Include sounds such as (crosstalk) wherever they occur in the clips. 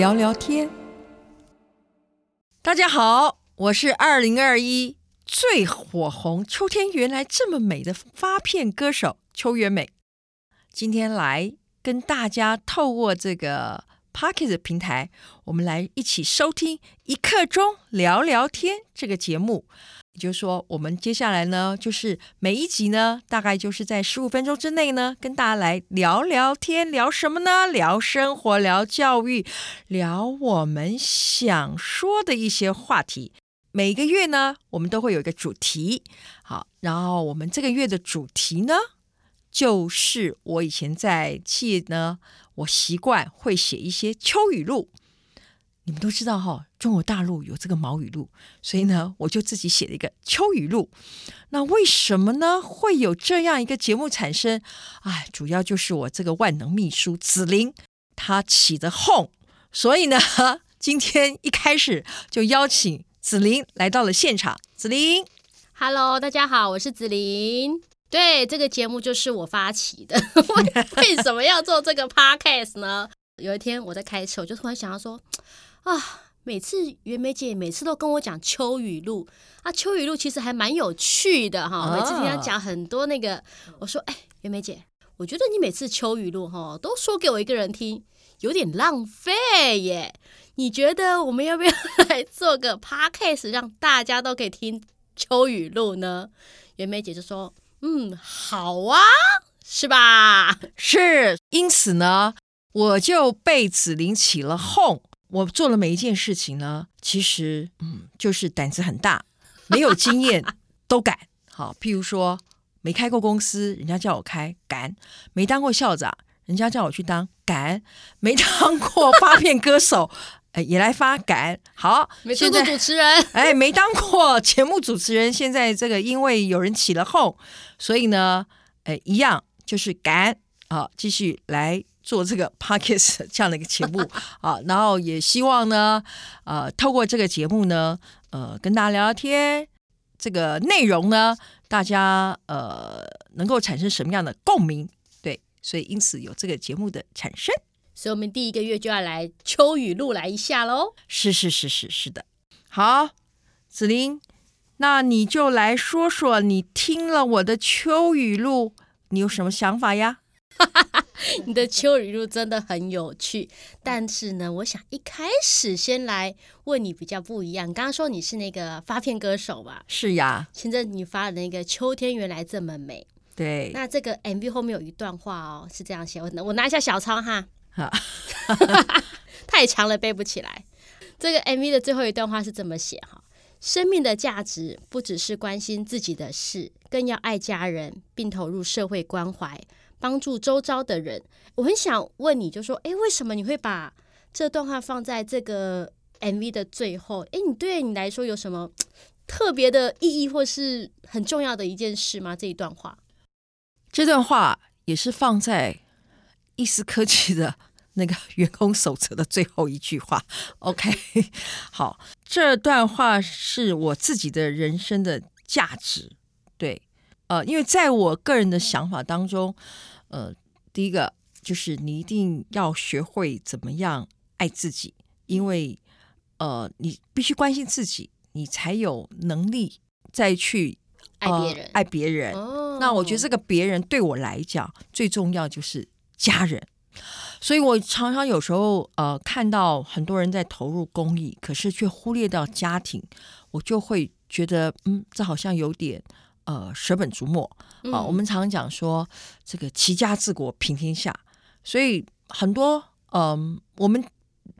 聊聊天。大家好，我是二零二一最火红、秋天原来这么美的发片歌手邱元美，今天来跟大家透过这个 Podcast 平台，我们来一起收听一刻钟聊聊天这个节目。也就是说，我们接下来呢，就是每一集呢，大概就是在十五分钟之内呢，跟大家来聊聊天，聊什么呢？聊生活，聊教育，聊我们想说的一些话题。每个月呢，我们都会有一个主题。好，然后我们这个月的主题呢，就是我以前在企业呢，我习惯会写一些秋语录。你们都知道哈、哦，中国大陆有这个毛语录，所以呢，我就自己写了一个秋语录。那为什么呢？会有这样一个节目产生？哎，主要就是我这个万能秘书子玲她起的哄，所以呢，(laughs) 今天一开始就邀请子玲来到了现场。子玲，Hello，大家好，我是子玲。对，这个节目就是我发起的。(laughs) 为什么要做这个 Podcast 呢？有一天我在开车，我就突然想到说。啊，每次袁梅姐每次都跟我讲秋雨录啊，秋雨录其实还蛮有趣的哈。每次听她讲很多那个，我说哎，袁梅姐，我觉得你每次秋雨录哈都说给我一个人听，有点浪费耶。你觉得我们要不要 (laughs) 来做个 podcast，让大家都可以听秋雨录呢？袁梅姐就说，嗯，好啊，是吧？(laughs) 是，因此呢，我就被子玲起了哄。我做了每一件事情呢，其实嗯，就是胆子很大，没有经验 (laughs) 都敢。好，譬如说没开过公司，人家叫我开，敢；没当过校长，人家叫我去当，敢；没当过发片歌手，哎，也来发，感。好，没当过主持人，(laughs) 哎，没当过节目主持人，现在这个因为有人起了哄，所以呢，哎，一样就是感啊，继续来。做这个 (laughs) podcast 这样的一个节目 (laughs) 啊，然后也希望呢，呃，透过这个节目呢，呃，跟大家聊聊天，这个内容呢，大家呃能够产生什么样的共鸣？对，所以因此有这个节目的产生。所以我们第一个月就要来秋雨露来一下喽。是是是是是的。好，子琳，那你就来说说你听了我的秋雨露，你有什么想法呀？(laughs) 你的秋雨露真的很有趣，但是呢，我想一开始先来问你比较不一样。你刚刚说你是那个发片歌手吧？是呀。现在你发的那个《秋天原来这么美》，对。那这个 MV 后面有一段话哦，是这样写。我我拿一下小抄哈。好，(laughs) 太长了背不起来。这个 MV 的最后一段话是这么写哈：生命的价值不只是关心自己的事，更要爱家人，并投入社会关怀。帮助周遭的人，我很想问你，就说，哎，为什么你会把这段话放在这个 MV 的最后？哎，你对你来说有什么特别的意义，或是很重要的一件事吗？这一段话，这段话也是放在易思科技的那个员工手册的最后一句话。(laughs) OK，好，这段话是我自己的人生的价值，对。呃，因为在我个人的想法当中，呃，第一个就是你一定要学会怎么样爱自己，因为呃，你必须关心自己，你才有能力再去、呃、爱别人。爱别人。哦。那我觉得这个别人对我来讲最重要就是家人，所以我常常有时候呃看到很多人在投入公益，可是却忽略掉家庭，我就会觉得嗯，这好像有点。呃，舍本逐末啊！我们常常讲说，这个齐家治国平天下，所以很多嗯、呃，我们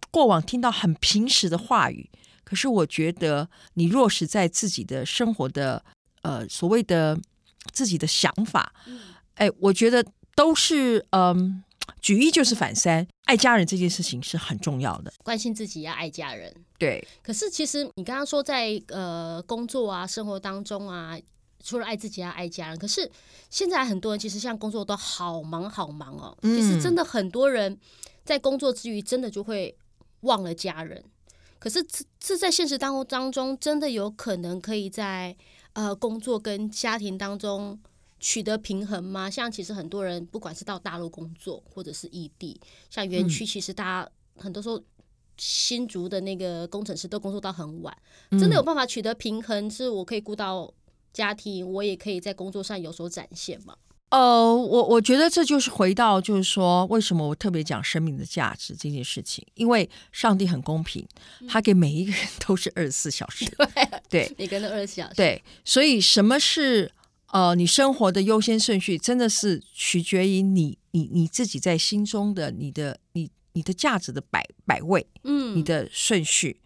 过往听到很平实的话语，可是我觉得你落实在自己的生活的呃所谓的自己的想法，哎，我觉得都是嗯、呃，举一就是反三，爱家人这件事情是很重要的，关心自己要爱家人，对。可是其实你刚刚说在呃工作啊、生活当中啊。除了爱自己，要爱家人。可是现在很多人其实像工作都好忙好忙哦。其实真的很多人在工作之余，真的就会忘了家人。可是这这在现实当中当中，真的有可能可以在呃工作跟家庭当中取得平衡吗？像其实很多人不管是到大陆工作，或者是异地，像园区，其实大家很多时候新竹的那个工程师都工作到很晚，真的有办法取得平衡？是我可以顾到家庭，我也可以在工作上有所展现吗？呃，我我觉得这就是回到，就是说，为什么我特别讲生命的价值这件事情？因为上帝很公平，他给每一个人都是二十四小时，(laughs) 对，每个人都二十四小时，对，所以什么是呃你生活的优先顺序，真的是取决于你你你自己在心中的你的你你的价值的摆摆位，嗯，你的顺序，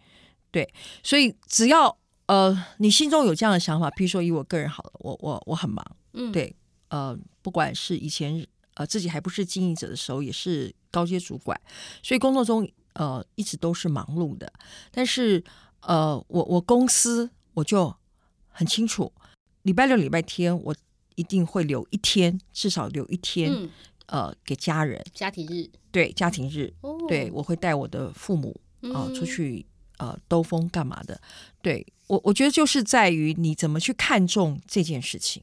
对，所以只要呃你心中有这样的想法，譬如说以我个人好了，我我我很忙，嗯，对。呃，不管是以前呃自己还不是经营者的时候，也是高阶主管，所以工作中呃一直都是忙碌的。但是呃，我我公司我就很清楚，礼拜六、礼拜天我一定会留一天，至少留一天，嗯、呃，给家人。家庭日，对，家庭日，哦、对，我会带我的父母啊、呃、出去呃兜风干嘛的。对我，我觉得就是在于你怎么去看重这件事情。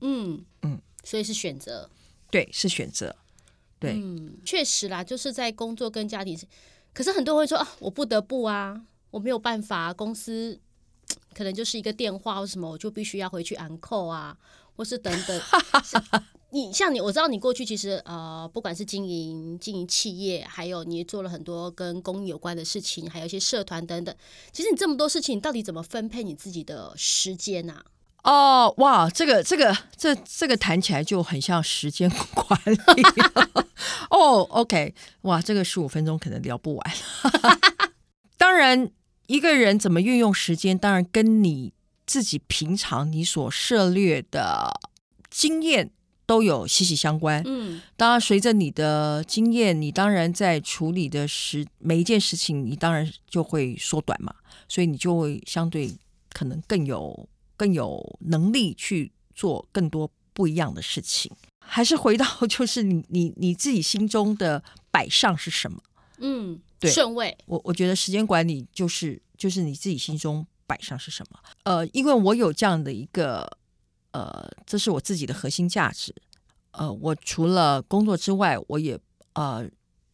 嗯。嗯，所以是选择，对，是选择，对，嗯，确实啦，就是在工作跟家庭，可是很多人会说啊，我不得不啊，我没有办法，公司可能就是一个电话或什么，我就必须要回去安扣啊，或是等等。(laughs) 你像你，我知道你过去其实呃，不管是经营经营企业，还有你做了很多跟公益有关的事情，还有一些社团等等。其实你这么多事情，你到底怎么分配你自己的时间啊？哦，哇，这个这个这这个谈起来就很像时间管理。(laughs) 哦，OK，哇，这个十五分钟可能聊不完。(laughs) 当然，一个人怎么运用时间，当然跟你自己平常你所涉猎的经验都有息息相关。嗯，当然，随着你的经验，你当然在处理的时每一件事情，你当然就会缩短嘛，所以你就会相对可能更有。更有能力去做更多不一样的事情，还是回到就是你你你自己心中的摆上是什么？嗯，对，顺位。我我觉得时间管理就是就是你自己心中摆上是什么？呃，因为我有这样的一个呃，这是我自己的核心价值。呃，我除了工作之外，我也呃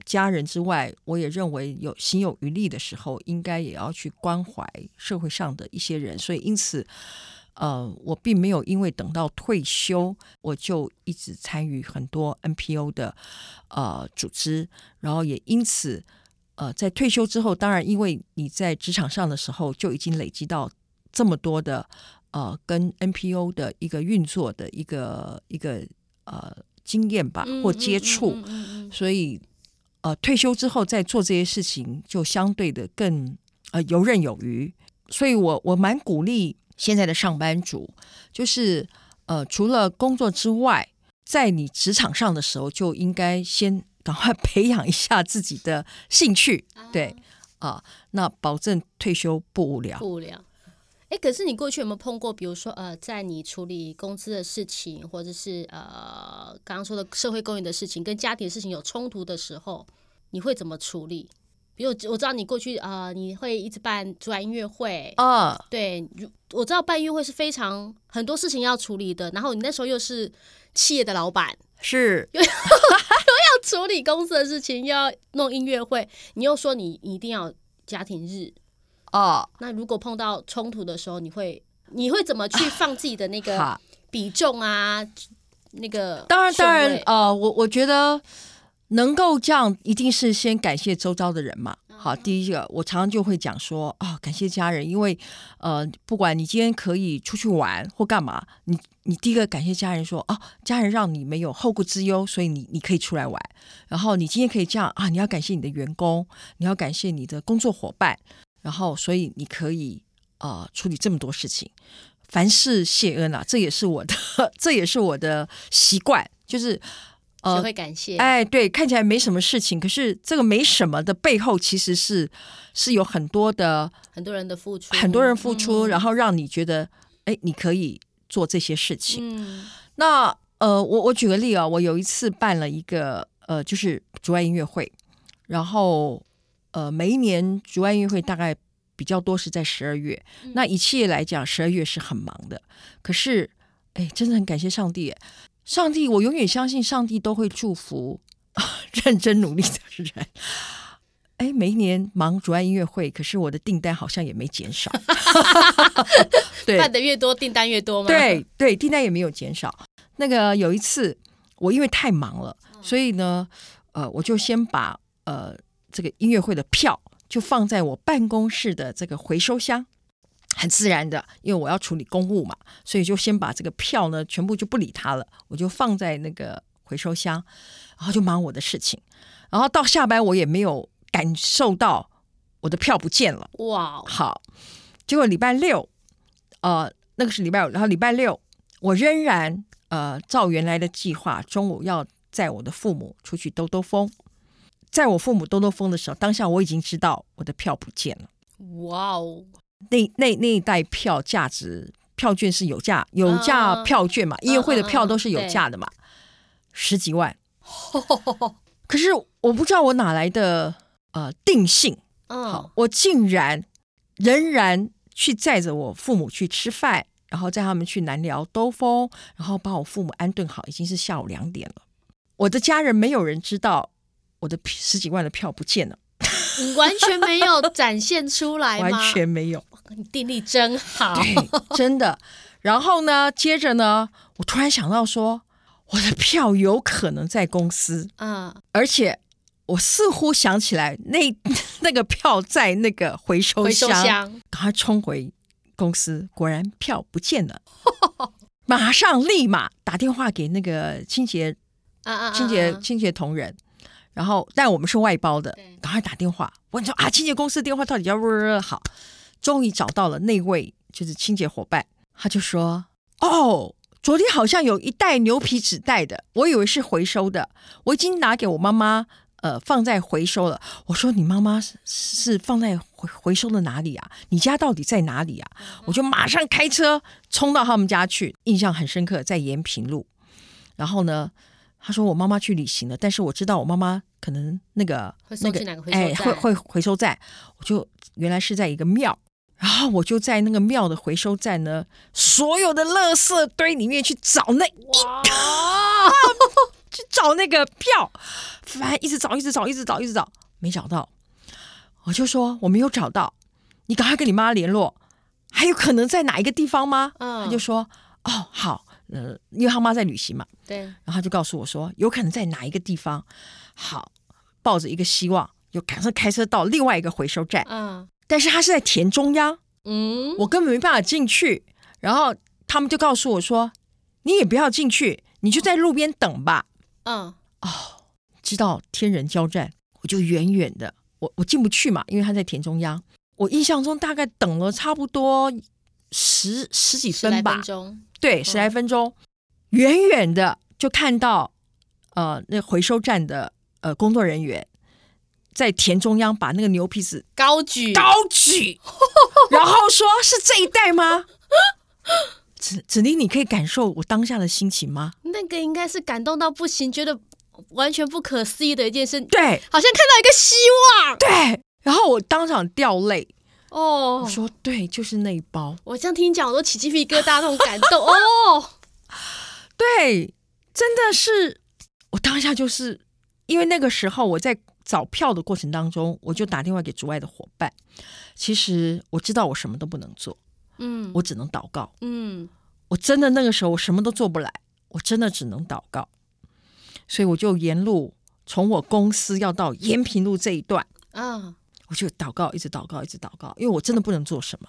家人之外，我也认为有心有余力的时候，应该也要去关怀社会上的一些人。所以因此。呃，我并没有因为等到退休，我就一直参与很多 NPO 的呃组织，然后也因此呃在退休之后，当然因为你在职场上的时候就已经累积到这么多的呃跟 NPO 的一个运作的一个一个呃经验吧或接触，所以呃退休之后再做这些事情就相对的更呃游刃有余，所以我我蛮鼓励。现在的上班族就是呃，除了工作之外，在你职场上的时候，就应该先赶快培养一下自己的兴趣，对啊，那保证退休不无聊。不无聊。哎，可是你过去有没有碰过，比如说呃，在你处理公司的事情，或者是呃刚刚说的社会公益的事情，跟家庭的事情有冲突的时候，你会怎么处理？比如我知道你过去啊、呃，你会一直办主音乐会嗯，哦、对，我知道办音乐会是非常很多事情要处理的，然后你那时候又是企业的老板，是又要又要处理公司的事情，又要弄音乐会，你又说你一定要家庭日哦，那如果碰到冲突的时候，你会你会怎么去放自己的那个比重啊？啊那个当然当然呃，我我觉得。能够这样，一定是先感谢周遭的人嘛。好，第一个，我常常就会讲说啊、哦，感谢家人，因为呃，不管你今天可以出去玩或干嘛，你你第一个感谢家人说，啊，家人让你没有后顾之忧，所以你你可以出来玩。然后你今天可以这样啊，你要感谢你的员工，你要感谢你的工作伙伴，然后所以你可以呃处理这么多事情，凡事谢恩啊，这也是我的，(laughs) 这也是我的习惯，就是。呃，会感谢。哎，对，看起来没什么事情，可是这个没什么的背后，其实是是有很多的很多人的付出，很多人付出，嗯、然后让你觉得，哎，你可以做这些事情。嗯、那呃，我我举个例啊，我有一次办了一个呃，就是竹外音乐会，然后呃，每一年竹外音乐会大概比较多是在十二月。嗯、那一切来讲，十二月是很忙的，可是哎，真的很感谢上帝，上帝，我永远相信上帝都会祝福 (laughs) 认真努力的人。哎，每一年忙主爱音乐会，可是我的订单好像也没减少。(laughs) (laughs) 对，办的越多，订单越多吗？对对，订单也没有减少。那个有一次，我因为太忙了，所以呢，呃，我就先把呃这个音乐会的票就放在我办公室的这个回收箱，很自然的，因为我要处理公务嘛，所以就先把这个票呢全部就不理他了，我就放在那个回收箱，然后就忙我的事情，然后到下班我也没有。感受到我的票不见了，哇好，结果礼拜六，呃，那个是礼拜五，然后礼拜六我仍然呃照原来的计划，中午要载我的父母出去兜兜风。在我父母兜兜风的时候，当下我已经知道我的票不见了，哇哦！那那那一袋票价值票券是有价有价票券嘛？Uh, 音乐会的票都是有价的嘛？Uh, uh, uh, 十几万，(laughs) 可是我不知道我哪来的。呃，定性，好，我竟然仍然去载着我父母去吃饭，然后载他们去南寮兜风，然后把我父母安顿好，已经是下午两点了。我的家人没有人知道我的十几万的票不见了，你完全没有展现出来吗？(laughs) 完全没有，你定力真好，真的。然后呢，接着呢，我突然想到说，我的票有可能在公司，嗯，而且。我似乎想起来，那 (laughs) 那个票在那个回收箱，赶快冲回公司，果然票不见了。(laughs) 马上立马打电话给那个清洁啊啊清洁清洁同仁，然后但我们是外包的，赶快打电话问说啊，清洁公司电话到底要不要好？终于找到了那位就是清洁伙伴，他就说：“哦，昨天好像有一袋牛皮纸袋的，我以为是回收的，我已经拿给我妈妈。”呃，放在回收了。我说你妈妈是是放在回回收的哪里啊？你家到底在哪里啊？我就马上开车冲到他们家去，印象很深刻，在延平路。然后呢，他说我妈妈去旅行了，但是我知道我妈妈可能那个那个哎会会回收站，我就原来是在一个庙，然后我就在那个庙的回收站呢，所有的垃圾堆里面去找那一哇 (laughs) 去找那个票，反正一直找，一直找，一直找，一直找，没找到。我就说我没有找到，你赶快跟你妈联络，还有可能在哪一个地方吗？嗯，他就说哦好，呃，因为他妈在旅行嘛，对，然后他就告诉我说有可能在哪一个地方。好，抱着一个希望，又赶快开车到另外一个回收站。嗯，但是他是在田中央，嗯，我根本没办法进去。然后他们就告诉我说，你也不要进去，你就在路边等吧。嗯。哦，知道天人交战，我就远远的，我我进不去嘛，因为他在田中央。我印象中大概等了差不多十十几分吧，分钟，对，十来分钟，远远的就看到呃那回收站的呃工作人员在田中央把那个牛皮纸高举高举，(laughs) 然后说是这一袋吗？子子宁，你可以感受我当下的心情吗？那个应该是感动到不行，觉得完全不可思议的一件事。对，好像看到一个希望。对，然后我当场掉泪。哦，我说对，就是那一包。我这样听你讲，我都起鸡皮疙瘩，那种感动。(laughs) 哦，对，真的是我当下就是因为那个时候我在找票的过程当中，我就打电话给主外的伙伴。其实我知道我什么都不能做。嗯，我只能祷告。嗯，我真的那个时候我什么都做不来，我真的只能祷告。所以我就沿路从我公司要到延平路这一段啊，我就祷告，一直祷告，一直祷告，因为我真的不能做什么。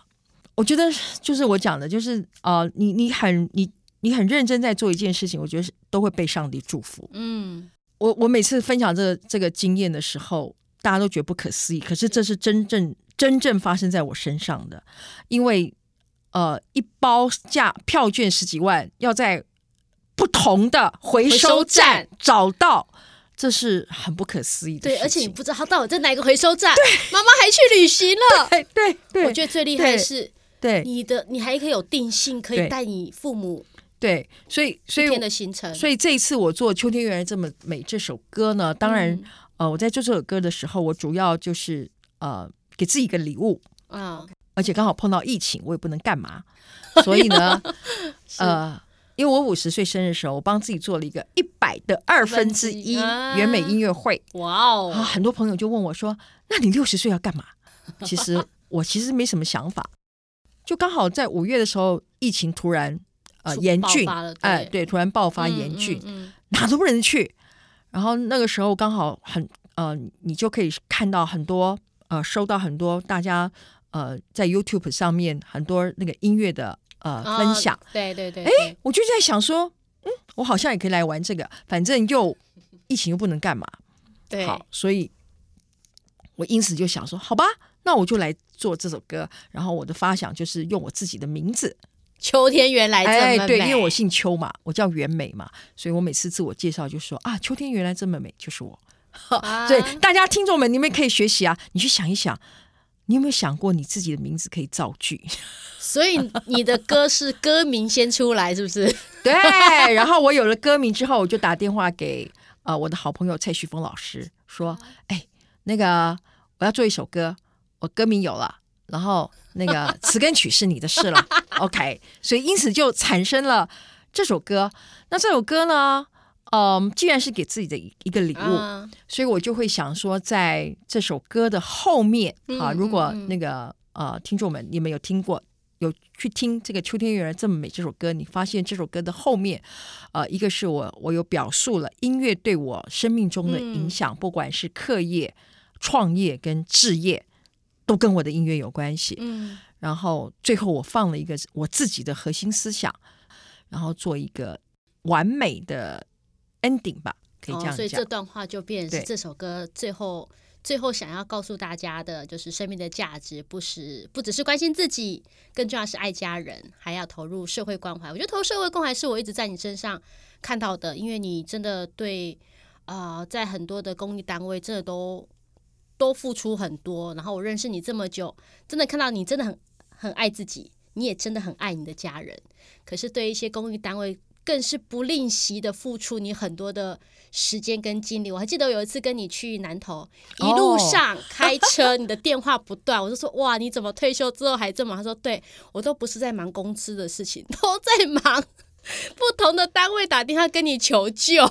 我觉得就是我讲的，就是啊、呃，你你很你你很认真在做一件事情，我觉得都会被上帝祝福。嗯，我我每次分享这个、这个经验的时候，大家都觉得不可思议，可是这是真正真正发生在我身上的，因为。呃，一包价票券十几万，要在不同的回收站找到，这是很不可思议的。对，而且你不知道他到底在哪个回收站。对，妈妈还去旅行了。(laughs) 对对对，我觉得最厉害的是，对你的，你还可以有定性，可以带你父母。对，所以所以天的行程。所以这一次我做《秋天原来这么美》这首歌呢，当然，呃，我在做这首歌的时候，我主要就是呃，给自己一个礼物啊。而且刚好碰到疫情，我也不能干嘛，所以呢，(laughs) 呃，因为我五十岁生日的时候，我帮自己做了一个一百的二分之一原美音乐会。哇哦！很多朋友就问我说：“那你六十岁要干嘛？”其实 (laughs) 我其实没什么想法，就刚好在五月的时候，疫情突然呃严峻，哎、呃，对，突然爆发严峻，嗯嗯嗯、(laughs) 哪都不能去。然后那个时候刚好很呃，你就可以看到很多呃，收到很多大家呃在 YouTube 上面很多那个音乐的。呃，分享，哦、对对对，哎，我就在想说，嗯，我好像也可以来玩这个，反正又疫情又不能干嘛，(laughs) 对，好，所以我因此就想说，好吧，那我就来做这首歌，然后我的发想就是用我自己的名字，秋天原来这么美，哎，对，因为我姓邱嘛，我叫袁美嘛，所以我每次自我介绍就说啊，秋天原来这么美，就是我，啊、(laughs) (laughs) 对，大家听众们，你们可以学习啊，你去想一想。你有没有想过你自己的名字可以造句？(laughs) 所以你的歌是歌名先出来，是不是？对。然后我有了歌名之后，我就打电话给呃我的好朋友蔡旭峰老师，说：“哎，那个我要做一首歌，我歌名有了，然后那个词跟曲是你的事了。”OK，所以因此就产生了这首歌。那这首歌呢？嗯，既然是给自己的一个礼物，啊、所以我就会想说，在这首歌的后面、嗯、啊，如果那个呃听众们你们有听过，有去听这个《秋天原来这么美》这首歌，你发现这首歌的后面，呃，一个是我我有表述了音乐对我生命中的影响，嗯、不管是课业、创业跟置业，都跟我的音乐有关系。嗯，然后最后我放了一个我自己的核心思想，然后做一个完美的。ending 吧，可以这样讲。哦，所以这段话就变成是这首歌最后最后想要告诉大家的，就是生命的价值不是不只是关心自己，更重要是爱家人，还要投入社会关怀。我觉得投入社会关怀是我一直在你身上看到的，因为你真的对啊、呃，在很多的公益单位真的都都付出很多。然后我认识你这么久，真的看到你真的很很爱自己，你也真的很爱你的家人。可是对一些公益单位。更是不吝惜的付出你很多的时间跟精力。我还记得有一次跟你去南投，一路上开车，oh. 你的电话不断，我就说哇，你怎么退休之后还这么？他说对，我都不是在忙公司的事情，都在忙 (laughs) 不同的单位打电话跟你求救。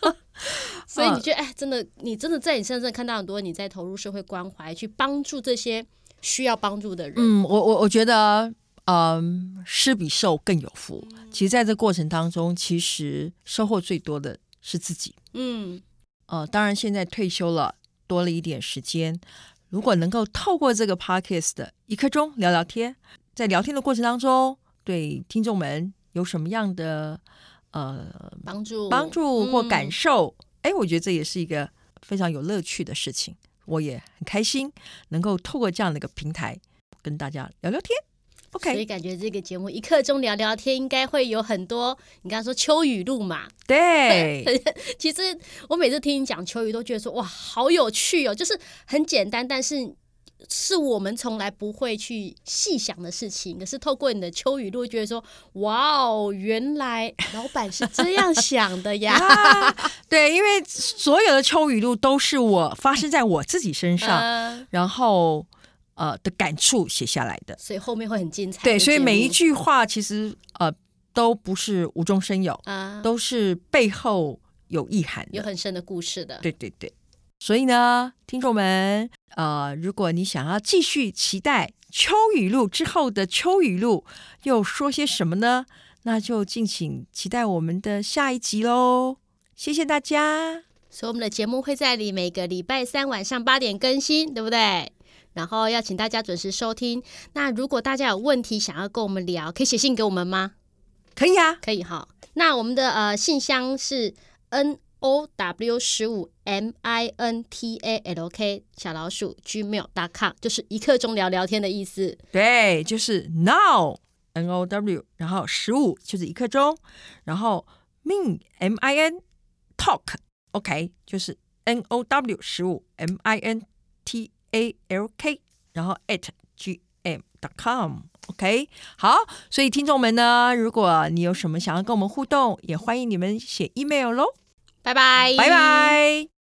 (laughs) 所以你觉得哎，真的，你真的在你身上看到很多你在投入社会关怀，去帮助这些需要帮助的人。嗯，我我我觉得。嗯，施比受更有福。其实，在这过程当中，其实收获最多的是自己。嗯，呃，当然，现在退休了，多了一点时间。如果能够透过这个 Podcast 的一刻钟聊聊天，在聊天的过程当中，对听众们有什么样的呃帮助、帮助或感受？哎、嗯，我觉得这也是一个非常有乐趣的事情。我也很开心能够透过这样的一个平台跟大家聊聊天。OK，所以感觉这个节目一刻钟聊聊天，应该会有很多。你刚刚说秋雨露嘛？对，(laughs) 其实我每次听你讲秋雨，都觉得说哇，好有趣哦，就是很简单，但是是我们从来不会去细想的事情。可是透过你的秋雨露，觉得说哇哦，原来老板是这样想的呀。啊、对，因为所有的秋雨露都是我发生在我自己身上，呃、然后。呃的感触写下来的，所以后面会很精彩。对，所以每一句话其实呃都不是无中生有啊，都是背后有意涵，有很深的故事的。对对对，所以呢，听众们，呃，如果你想要继续期待秋雨录之后的秋雨录又说些什么呢？那就敬请期待我们的下一集喽。谢谢大家。所以我们的节目会在你每个礼拜三晚上八点更新，对不对？然后要请大家准时收听。那如果大家有问题想要跟我们聊，可以写信给我们吗？可以啊，可以哈。那我们的呃信箱是 n o w 十五 m i n t a l k 小老鼠 gmail.com，就是一刻钟聊聊天的意思。对，就是 now n o w，然后十五就是一刻钟，然后 min m i n talk，OK，就是 n o w 十五 m i n t。A L K，然后 at G M dot com，OK，好，所以听众们呢，如果你有什么想要跟我们互动，也欢迎你们写 email 喽，拜拜，拜拜。